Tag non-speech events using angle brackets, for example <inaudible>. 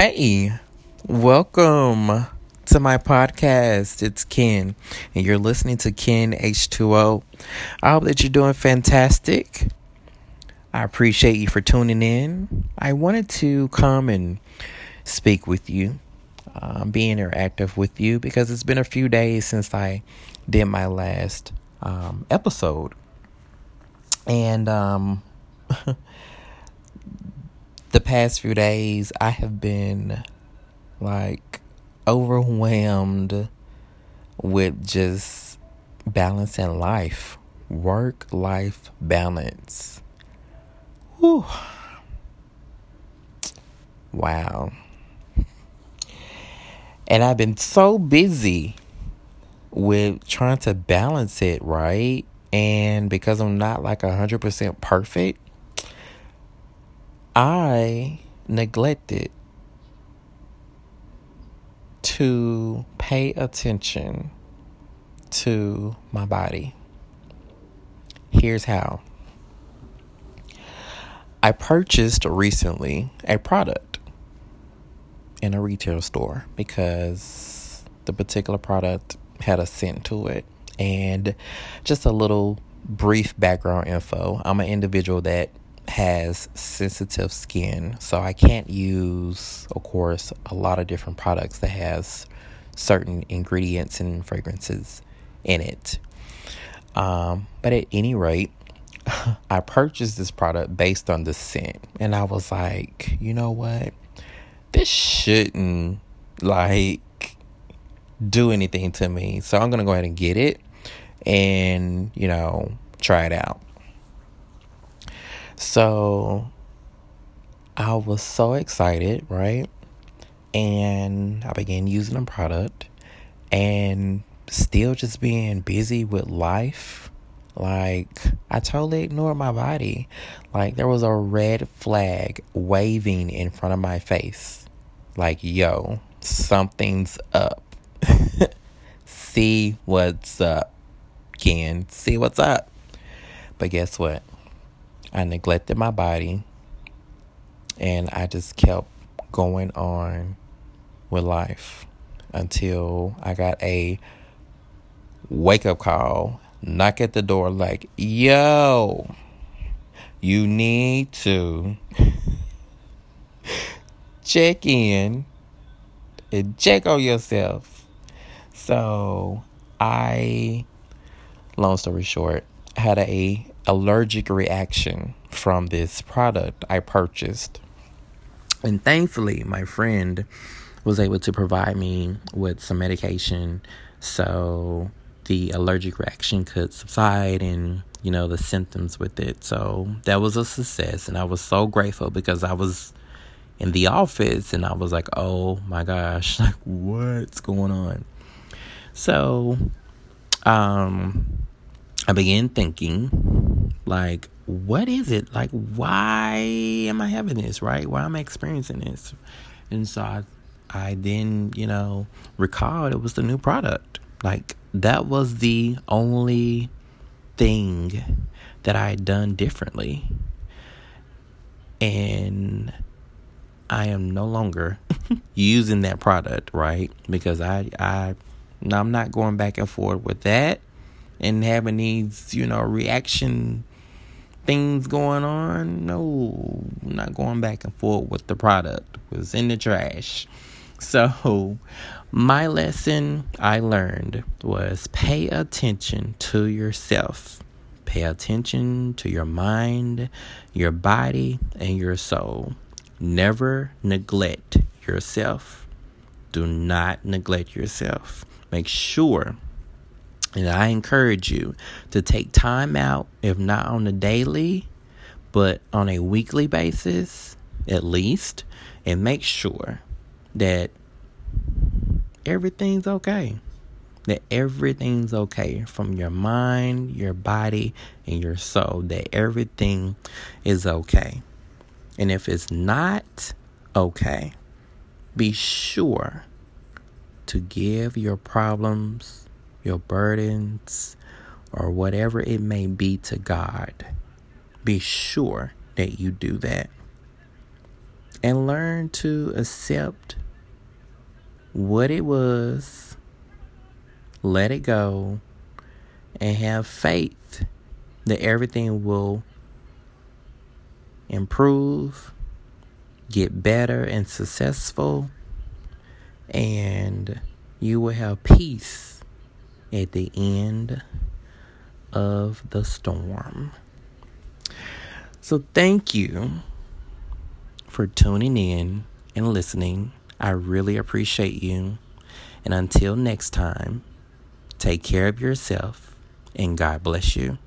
Hey, welcome to my podcast. It's Ken, and you're listening to Ken H2O. I hope that you're doing fantastic. I appreciate you for tuning in. I wanted to come and speak with you, um, be interactive with you, because it's been a few days since I did my last um, episode. And um, <laughs> the past few days, I have been like overwhelmed with just balancing life, work life balance. Whew. Wow. And I've been so busy with trying to balance it, right? And because I'm not like 100% perfect, I neglected to pay attention to my body. Here's how I purchased recently a product in a retail store because the particular product had a scent to it. And just a little brief background info I'm an individual that has sensitive skin, so I can't use, of course, a lot of different products that has certain ingredients and fragrances in it. Um, but at any rate, <laughs> I purchased this product based on the scent, and I was like, you know what, this shouldn't like do anything to me, so I'm gonna go ahead and get it, and you know, try it out. So I was so excited, right? And I began using the product and still just being busy with life. Like, I totally ignored my body. Like, there was a red flag waving in front of my face. Like, yo, something's up. <laughs> See what's up, Ken. See what's up. But guess what? I neglected my body and I just kept going on with life until I got a wake up call, knock at the door like, yo, you need to <laughs> check in and check on yourself. So I, long story short, had a allergic reaction from this product I purchased. And thankfully, my friend was able to provide me with some medication so the allergic reaction could subside and you know the symptoms with it. So that was a success and I was so grateful because I was in the office and I was like, "Oh my gosh, <laughs> like what's going on?" So um I began thinking, like, what is it? Like, why am I having this, right? Why am I experiencing this? And so I, I then, you know, recalled it was the new product. Like, that was the only thing that I had done differently. And I am no longer <laughs> using that product, right? Because I, I, I'm not going back and forth with that and having these, you know, reaction things going on. No, not going back and forth with the product. It was in the trash. So, my lesson I learned was pay attention to yourself. Pay attention to your mind, your body, and your soul. Never neglect yourself. Do not neglect yourself. Make sure and I encourage you to take time out, if not on a daily, but on a weekly basis at least, and make sure that everything's okay. That everything's okay from your mind, your body, and your soul. That everything is okay. And if it's not okay, be sure to give your problems your burdens, or whatever it may be to God, be sure that you do that. and learn to accept what it was, let it go, and have faith that everything will improve, get better and successful, and you will have peace at the end of the storm. So, thank you for tuning in and listening. I really appreciate you. And until next time, take care of yourself and God bless you.